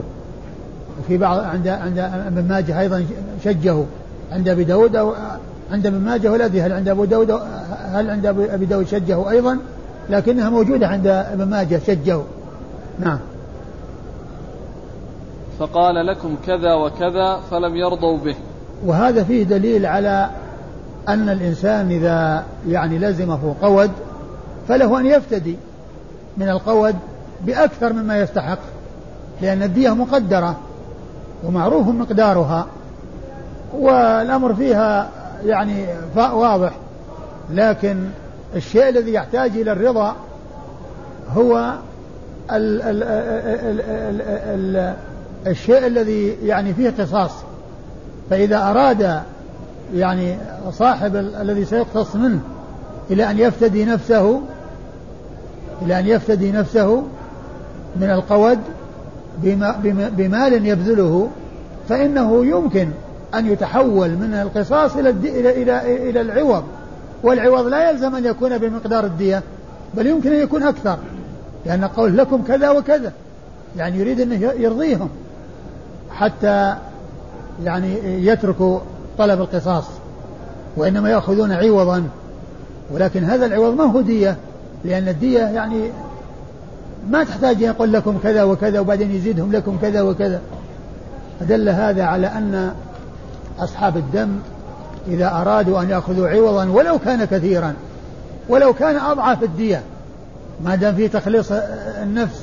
وفي بعض عند عند ابن ماجه أيضا شجه. عند أبي داود أو عند ابن ماجه ولا أدري هل عند أبو داود هل عند ابي داود شجه أيضا؟ لكنها موجودة عند ابن ماجه شجه. نعم. فقال لكم كذا وكذا فلم يرضوا به. وهذا فيه دليل على أن الإنسان إذا يعني لزمه قود فله أن يفتدي من القود بأكثر مما يستحق لأن الدية مقدرة ومعروف مقدارها والأمر فيها يعني واضح لكن الشيء الذي يحتاج إلى الرضا هو ال ال ال ال ال الشيء الذي يعني فيه قصاص. فإذا أراد يعني صاحب الذي سيقتص منه إلى أن يفتدي نفسه إلى أن يفتدي نفسه من القود بمال يبذله فإنه يمكن أن يتحول من القصاص إلى إلى إلى إلى العوض. والعوض لا يلزم أن يكون بمقدار الدية بل يمكن أن يكون أكثر لأن قول لكم كذا وكذا يعني يريد أن يرضيهم حتى يعني يتركوا طلب القصاص وإنما يأخذون عوضا ولكن هذا العوض ما هو دية لأن الدية يعني ما تحتاج يقول لكم كذا وكذا وبعدين يزيدهم لكم كذا وكذا. فدل هذا على أن أصحاب الدم إذا أرادوا أن يأخذوا عوضا ولو كان كثيرا ولو كان أضعف الدية ما دام في تخليص النفس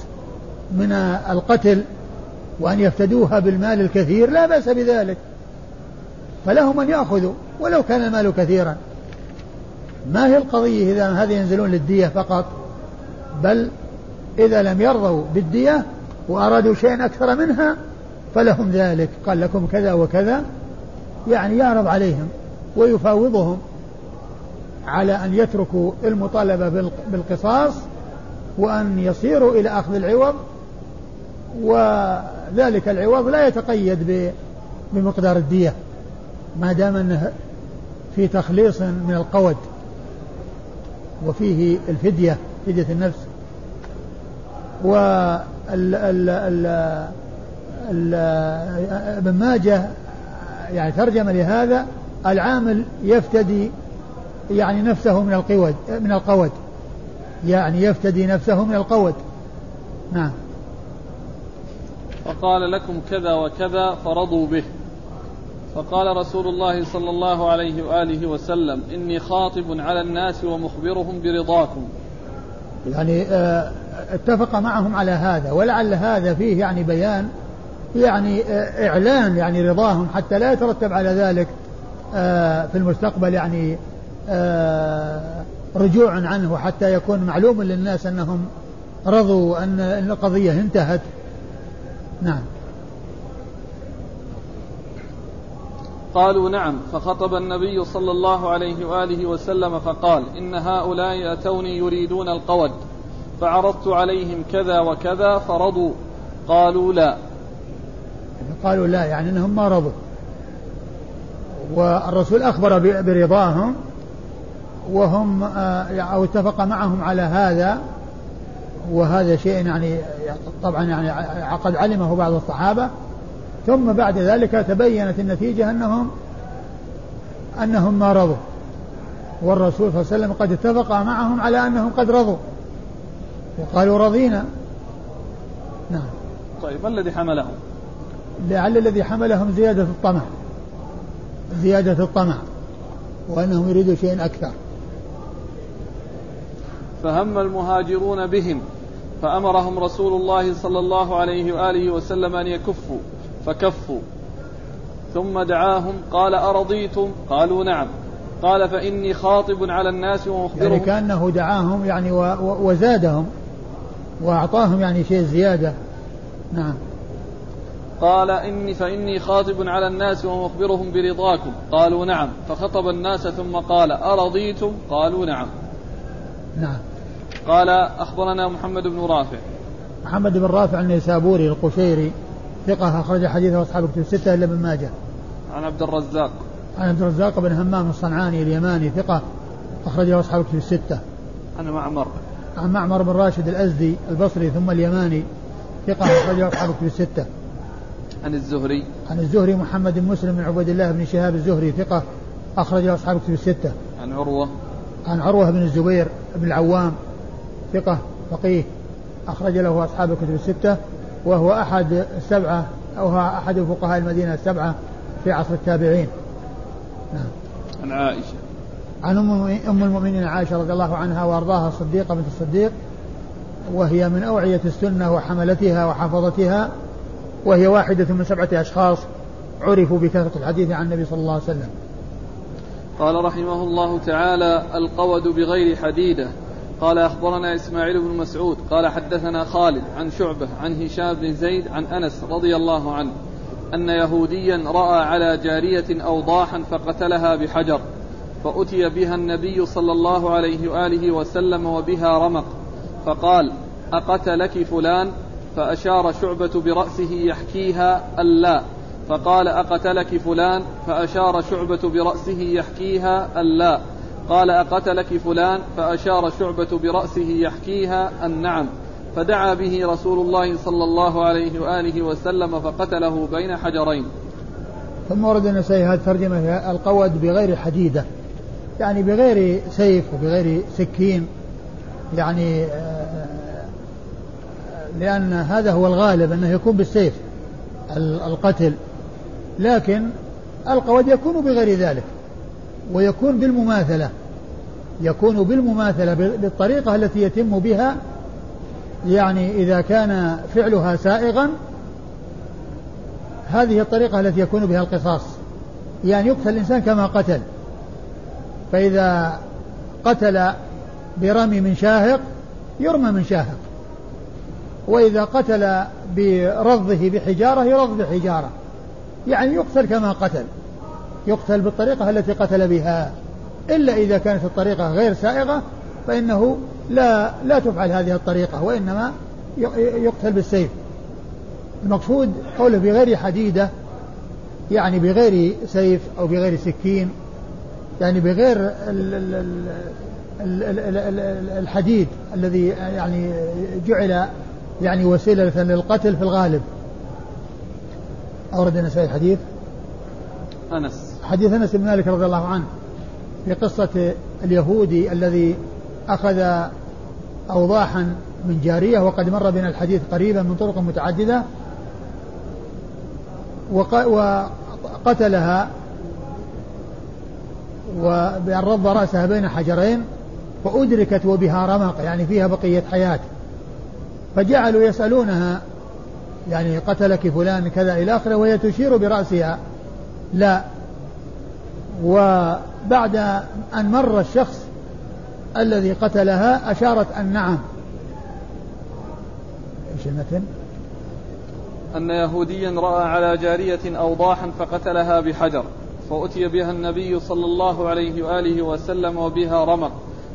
من القتل وأن يفتدوها بالمال الكثير لا بأس بذلك. فلهم أن يأخذوا ولو كان المال كثيرا. ما هي القضية إذا هذه ينزلون للدية فقط؟ بل إذا لم يرضوا بالدية وأرادوا شيئا أكثر منها فلهم ذلك. قال لكم كذا وكذا. يعني يعرض عليهم ويفاوضهم على أن يتركوا المطالبة بالقصاص وأن يصيروا إلى أخذ العوض. وذلك العوض لا يتقيد بمقدار الدية. ما دام أنه في تخليص من القود. وفيه الفدية فدية النفس. و ابن ماجه يعني ترجم لهذا العامل يفتدي يعني نفسه من القود من القود يعني يفتدي نفسه من القود نعم. فقال لكم كذا وكذا فرضوا به. فقال رسول الله صلى الله عليه وآله وسلم إني خاطب على الناس ومخبرهم برضاكم. يعني آه، اتفق معهم على هذا ولعل هذا فيه يعني بيان يعني آه، اعلان يعني رضاهم حتى لا يترتب على ذلك آه، في المستقبل يعني رجوع عنه حتى يكون معلوم للناس أنهم رضوا إن القضية انتهت. نعم. قالوا نعم فخطب النبي صلى الله عليه وآله وسلم فقال إن هؤلاء أتوني يريدون القود فعرضت عليهم كذا وكذا فرضوا قالوا لا. قالوا لا يعني إنهم ما رضوا. والرسول أخبر برضاهم وهم آه، أو اتفق معهم على هذا وهذا شيء يعني طبعا يعني قد علمه بعض الصحابة ثم بعد ذلك تبينت النتيجة أنهم أنهم ما رضوا. والرسول صلى الله عليه وسلم قد اتفق معهم على أنهم قد رضوا. وقالوا رضينا. نعم. طيب ما الذي حملهم؟ لعل الذي حملهم زيادة الطمع. زيادة الطمع. وأنهم يريدوا شيئا أكثر. فهم المهاجرون بهم فأمرهم رسول الله صلى الله عليه وآله وسلم أن يكفوا. فكفوا. ثم دعاهم قال أرضيتم؟ قالوا نعم. قال فإني خاطب على الناس ومخبرهم يعني كأنه دعاهم يعني وزادهم وأعطاهم يعني شيء زيادة. نعم. قال إني فإني خاطب على الناس ومخبرهم برضاكم. قالوا نعم. فخطب الناس ثم قال أرضيتم؟ قالوا نعم. نعم. قال أخبرنا محمد بن رافع. محمد بن رافع النيسابوري القشيري. ثقة أخرج حديثه أصحاب الكتب الستة إلا ابن ماجه. عن عبد الرزاق. عن عبد الرزاق بن همام الصنعاني اليماني ثقة أخرجه أصحاب الكتب الستة. عن معمر. عن معمر بن راشد الأزدي البصري ثم اليماني ثقة أخرجه أصحاب الكتب الستة. عن الزهري. عن الزهري محمد بن مسلم بن عبيد الله بن شهاب الزهري ثقة أخرجه أصحاب الكتب الستة. عن عروة. عن عروة بن الزبير بن العوام ثقة فقيه أخرج له أصحاب الكتب الستة وهو أحد السبعة أو هو أحد فقهاء المدينة السبعة في عصر التابعين. نعم. عن عائشة. عن أم المؤمنين عائشة رضي الله عنها وأرضاها الصديقة بنت الصديق وهي من أوعية السنة وحملتها وحفظتها وهي واحدة من سبعة أشخاص عرفوا بكثرة الحديث عن النبي صلى الله عليه وسلم. قال رحمه الله تعالى القود بغير حديدة. قال أخبرنا إسماعيل بن مسعود قال حدثنا خالد عن شعبة عن هشام بن زيد عن أنس رضي الله عنه أن يهوديا رأى على جارية أوضاحا فقتلها بحجر فأتي بها النبي صلى الله عليه وآله وسلم وبها رمق فقال أقتلك فلان؟ فأشار شعبة برأسه يحكيها ألا فقال أقتلك فلان؟ فأشار شعبة برأسه يحكيها ألا قال أقتلك فلان؟ فأشار شعبة برأسه يحكيها النعم فدعا به رسول الله صلى الله عليه وآله وسلم فقتله بين حجرين. ثم ورد النسائي هذه الترجمة القود بغير حديدة. يعني بغير سيف وبغير سكين. يعني آه، لأن هذا هو الغالب أنه يكون بالسيف القتل. لكن القود يكون بغير ذلك. ويكون بالمماثلة. يكون بالمماثلة بالطريقة التي يتم بها يعني إذا كان فعلها سائغا هذه الطريقة التي يكون بها القصاص. يعني يقتل الإنسان كما قتل. فإذا قتل برمي من شاهق يرمى من شاهق. وإذا قتل برضه بحجارة يرض بحجارة يعني يقتل كما قتل. يقتل بالطريقة التي قتل بها. إلا إذا كانت الطريقة غير سائغة فإنه لا لا تفعل هذه الطريقة وإنما يقتل بالسيف. المقصود قوله بغير حديدة يعني بغير سيف أو بغير سكين يعني بغير الحديد الذي يعني جعل يعني وسيلة للقتل في الغالب. أورد النسائي الحديث أنس. حديث أنس بن مالك رضي الله عنه في قصة اليهودي الذي أخذ أوضاحا من جارية وقد مر بنا الحديث قريبا من طرق متعددة وقتلها وبأن رض رأسها بين حجرين فأدركت وبها رمق يعني فيها بقية حياة. فجعلوا يسألونها يعني قتلك فلان كذا إلى آخره وهي تشير برأسها لا وبعد أن مر الشخص الذي قتلها أشارت أن نعم. إيش المتن؟ أن يهوديا رأى على جارية أوضاحا فقتلها بحجر فأتي بها النبي صلى الله عليه وآله وسلم وبها رمق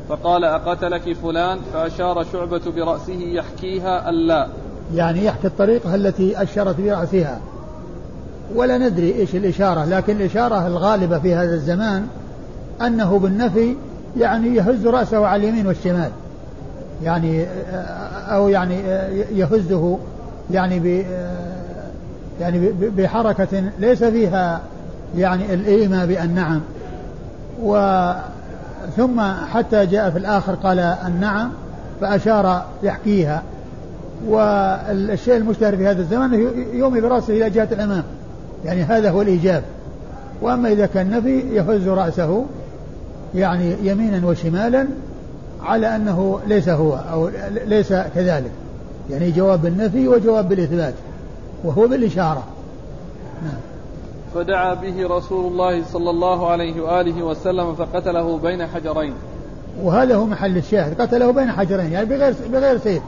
فقال أقتلك فلان؟ فأشار شعبة برأسه يحكيها ألا. يعني يحكي الطريقة التي أشرت برأسها. ولا ندري إيش الإشارة لكن الإشارة الغالبة في هذا الزمان أنه بالنفي يعني يهز رأسه على اليمين والشمال. يعني أو يعني يهزه يعني ب يعني بحركة ليس فيها يعني الإيمة نعم. و ثم حتى جاء في الآخر قال النعم فأشار يحكيها. والشيء المشتهر في هذا الزمان يومي برأسه إلى جهة الأمام. يعني هذا هو الإيجاب. وأما إذا كان نفي يهز رأسه يعني يمينا وشمالا على أنه ليس هو أو ليس كذلك. يعني جواب بالنفي وجواب بالإثبات وهو بالإشارة. نعم. فدعا به رسول الله صلى الله عليه وآله وسلم فقتله بين حجرين. وهذا هو محل الشاهد قتله بين حجرين يعني بغير بغير سيف.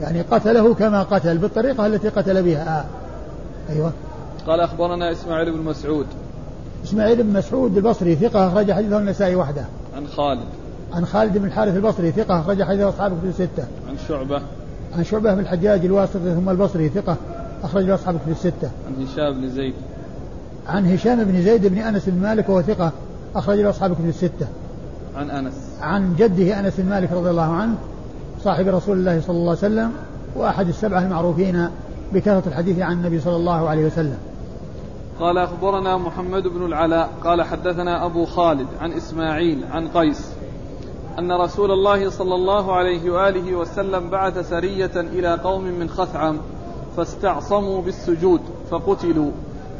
يعني قتله كما قتل بالطريقة التي قتل بها. آه. أيوه. قال أخبرنا إسماعيل بن مسعود. إسماعيل بن مسعود البصري ثقة أخرج حديثه النسائي وحده. عن خالد. عن خالد بن الحارث البصري ثقة أخرج حديث أصحاب كتب الستة. عن شعبة. عن شعبة بن الحجاج الواسطي ثم البصري ثقة أخرج له أصحاب كتب الستة. عن هشام بن زيد. عن هشام بن زيد بن أنس بن مالك وهو ثقة أخرج له أصحاب كتب الستة. عن أنس. عن جده أنس بن مالك رضي الله عنه صاحب رسول الله صلى الله عليه وسلم وأحد السبعة المعروفين بكثرة الحديث عن النبي صلى الله عليه وسلم. قال أخبرنا محمد بن العلاء قال حدثنا أبو خالد عن إسماعيل عن قيس أن رسول الله صلى الله عليه وآله وسلم بعث سرية إلى قوم من خثعم فاستعصموا بالسجود فقتلوا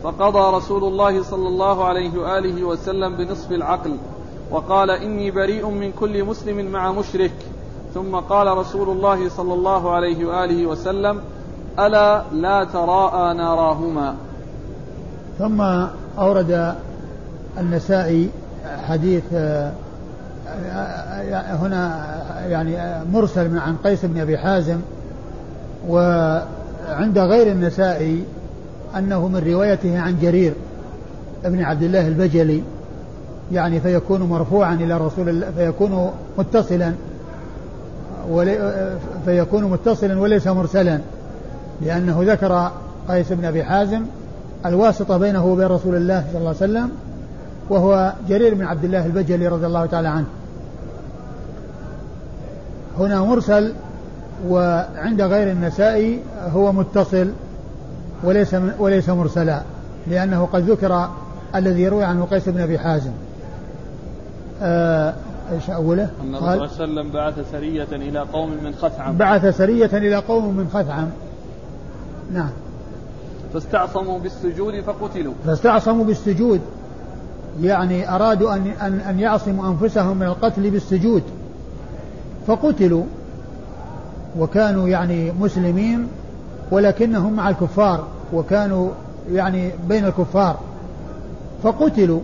فقضى رسول الله صلى الله عليه وآله وسلم بنصف العقل وقال إني بريء من كل مسلم مع مشرك ثم قال رسول الله صلى الله عليه وآله وسلم ألا لا تراءى ناراهما ثم أورد النسائي حديث آه، هنا يعني مرسل من عن قيس بن أبي حازم وعند غير النسائي أنه من روايته عن جرير ابن عبد الله البجلي يعني فيكون مرفوعا إلى رسول الله فيكون متصلا فيكون متصلا وليس مرسلا لأنه ذكر قيس بن أبي حازم الواسطة بينه وبين رسول الله صلى الله عليه وسلم وهو جرير بن عبد الله البجلي رضي الله تعالى عنه. هنا مرسل وعند غير النسائي هو متصل وليس وليس مرسلا لأنه قد ذكر الذي يروي عنه قيس بن أبي حازم. آه إيش أوله؟ أن الرسول صلى الله عليه وسلم بعث سرية إلى قوم من خثعم. بعث سرية إلى قوم من خثعم. نعم. فاستعصموا بالسجود فقتلوا. فاستعصموا بالسجود. يعني أرادوا أن أن أن يعصموا أنفسهم من القتل بالسجود. فقتلوا. وكانوا يعني مسلمين ولكنهم مع الكفار وكانوا يعني بين الكفار. فقتلوا.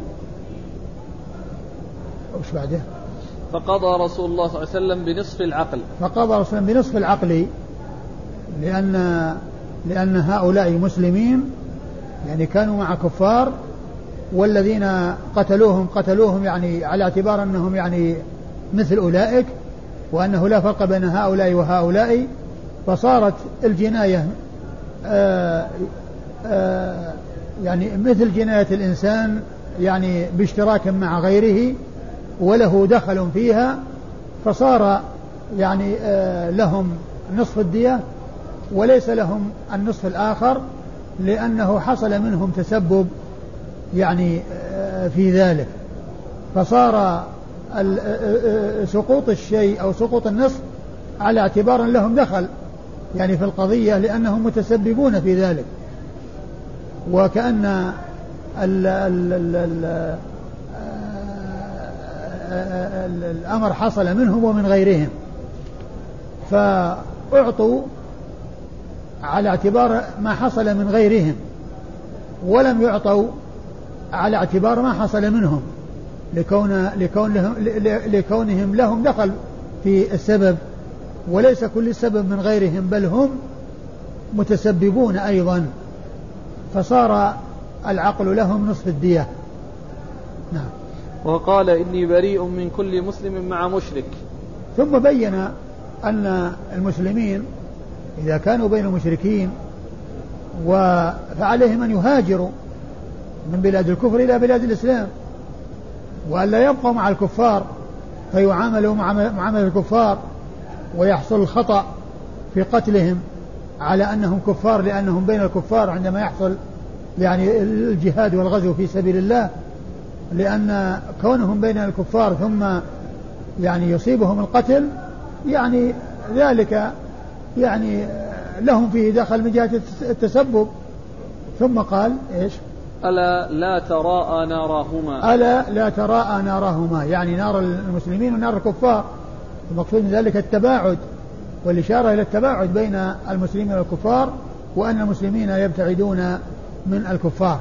وش بعده؟ فقضى رسول الله صلى الله عليه وسلم بنصف العقل. فقضى رسول الله بنصف العقل لأن لأن هؤلاء مسلمين يعني كانوا مع كفار والذين قتلوهم قتلوهم يعني على اعتبار أنهم يعني مثل أولئك وأنه لا فرق بين هؤلاء وهؤلاء فصارت الجناية آآ آه، آآ آه، يعني مثل جناية الإنسان يعني باشتراك مع غيره وله دخل فيها فصار يعني آه، لهم نصف الدية وليس لهم النصف الآخر لأنه حصل منهم تسبب يعني آه، في ذلك. فصار سقوط الشيء أو سقوط النصف على اعتبار لهم دخل يعني في القضية لأنهم متسببون في ذلك. وكأن ال ال ال ال الأمر حصل منهم ومن غيرهم. فأعطوا على اعتبار ما حصل من غيرهم ولم يعطوا على اعتبار ما حصل منهم لكون لكون لهم لكونهم لهم دخل في السبب وليس كل السبب من غيرهم بل هم متسببون أيضا. فصار العقل لهم نصف الدية. نعم. وقال إني بريء من كل مسلم مع مشرك. ثم بين أن المسلمين إذا كانوا بين المشركين فعليهم أن يهاجروا من بلاد الكفر إلى بلاد الإسلام وأن لا يبقوا مع الكفار فيعاملوا معاملة الكفار ويحصل الخطأ في قتلهم على أنهم كفار لأنهم بين الكفار عندما يحصل يعني الجهاد والغزو في سبيل الله لأن كونهم بين الكفار ثم يعني يصيبهم القتل يعني ذلك يعني لهم فيه دخل من جهة التسبب. ثم قال إيش؟ ألا لا تراءى نارهما ألا لا تراءى نارهما يعني نار المسلمين ونار الكفار. المقصود من ذلك التباعد والإشارة إلى التباعد بين المسلمين والكفار وأن المسلمين يبتعدون من الكفار.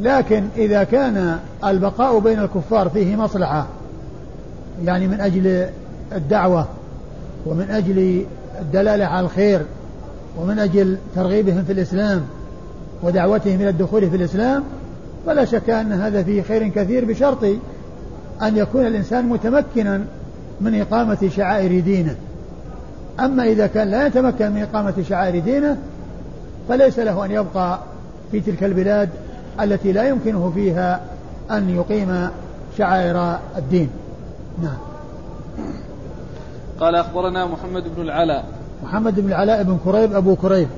لكن إذا كان البقاء بين الكفار فيه مصلحة يعني من أجل الدعوة ومن أجل الدلالة على الخير ومن أجل ترغيبهم في الإسلام ودعوتهم إلى الدخول في الإسلام فلا شك أن هذا فيه خير كثير بشرط أن يكون الإنسان متمكنا من إقامة شعائر دينه. أما إذا كان لا يتمكن من إقامة شعائر دينه فليس له أن يبقى في تلك البلاد التي لا يمكنه فيها أن يقيم شعائر الدين. نعم. قال أخبرنا محمد بن العلاء. محمد بن العلاء بن كريب أبو كريب.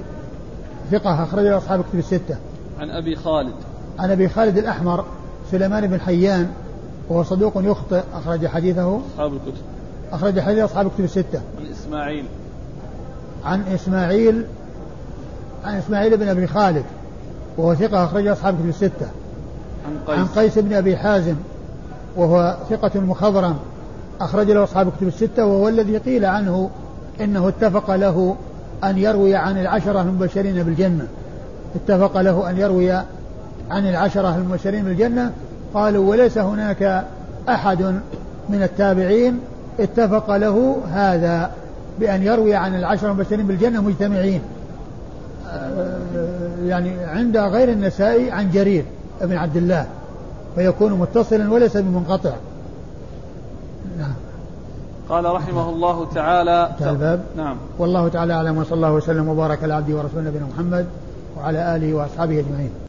ثقة أخرج أصحاب كتب الستة. عن أبي خالد. عن أبي خالد الأحمر سليمان بن حيان وهو صدوق يخطئ أخرج حديثه. أصحاب الكتب. أخرج حديث أصحاب الكتب الستة. عن إسماعيل. عن إسماعيل عن إسماعيل بن أبي خالد وهو ثقة أخرج أصحاب الكتب الستة. عن قيس. عن قيس بن أبي حازم وهو ثقة مخضرم. أخرج له أصحاب الكتب الستة وهو الذي قيل عنه إنه اتفق له أن يروي عن العشرة المبشرين بالجنة. اتفق له أن يروي عن العشرة المبشرين بالجنة. قالوا وليس هناك أحد من التابعين اتفق له هذا بأن يروي عن العشرة المبشرين بالجنة مجتمعين. يعني عند غير النسائي عن جرير بن عبد الله فيكون متصلا وليس بمنقطع. قال رحمه الله تعالى الباب. نعم. والله تعالى أعلم وصلى الله وسلم وبارك على عبده ورسوله نبينا محمد وعلى آله وأصحابه أجمعين.